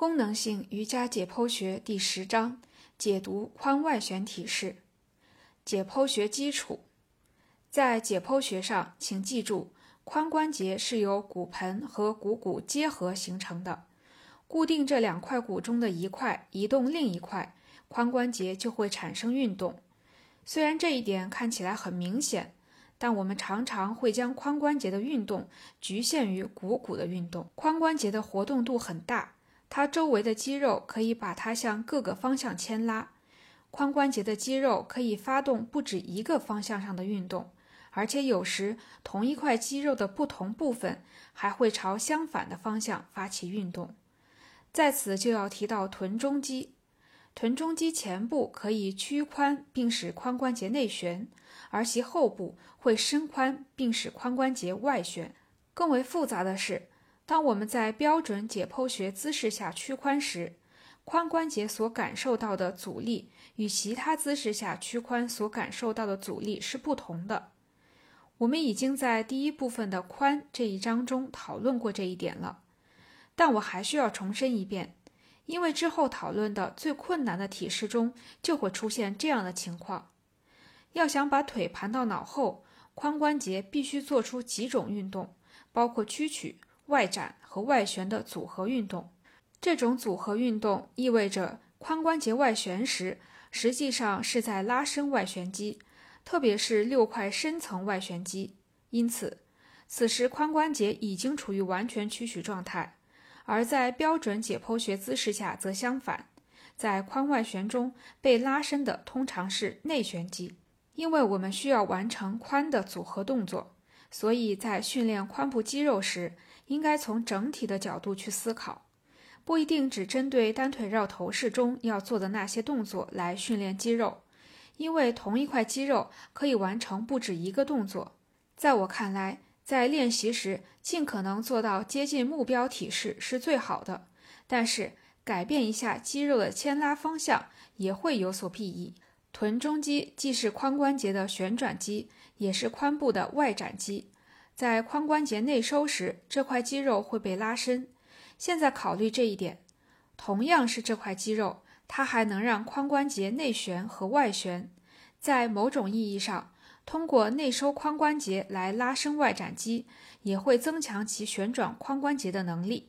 功能性瑜伽解剖学第十章解读髋外旋体式。解剖学基础，在解剖学上，请记住，髋关节是由骨盆和股骨结合形成的。固定这两块骨中的一块，移动另一块，髋关节就会产生运动。虽然这一点看起来很明显，但我们常常会将髋关节的运动局限于股骨的运动。髋关节的活动度很大。它周围的肌肉可以把它向各个方向牵拉，髋关节的肌肉可以发动不止一个方向上的运动，而且有时同一块肌肉的不同部分还会朝相反的方向发起运动。在此就要提到臀中肌，臀中肌前部可以屈髋并使髋关节内旋，而其后部会伸髋并使髋关节外旋。更为复杂的是。当我们在标准解剖学姿势下屈髋时，髋关节所感受到的阻力与其他姿势下屈髋所感受到的阻力是不同的。我们已经在第一部分的髋这一章中讨论过这一点了，但我还需要重申一遍，因为之后讨论的最困难的体式中就会出现这样的情况：要想把腿盘到脑后，髋关节必须做出几种运动，包括屈曲。外展和外旋的组合运动，这种组合运动意味着髋关节外旋时，实际上是在拉伸外旋肌，特别是六块深层外旋肌。因此，此时髋关节已经处于完全屈曲状态。而在标准解剖学姿势下则相反，在髋外旋中被拉伸的通常是内旋肌，因为我们需要完成髋的组合动作。所以在训练髋部肌肉时，应该从整体的角度去思考，不一定只针对单腿绕头式中要做的那些动作来训练肌肉，因为同一块肌肉可以完成不止一个动作。在我看来，在练习时尽可能做到接近目标体式是最好的，但是改变一下肌肉的牵拉方向也会有所裨益。臀中肌既是髋关节的旋转肌，也是髋部的外展肌。在髋关节内收时，这块肌肉会被拉伸。现在考虑这一点，同样是这块肌肉，它还能让髋关节内旋和外旋。在某种意义上，通过内收髋关节来拉伸外展肌，也会增强其旋转髋关节的能力。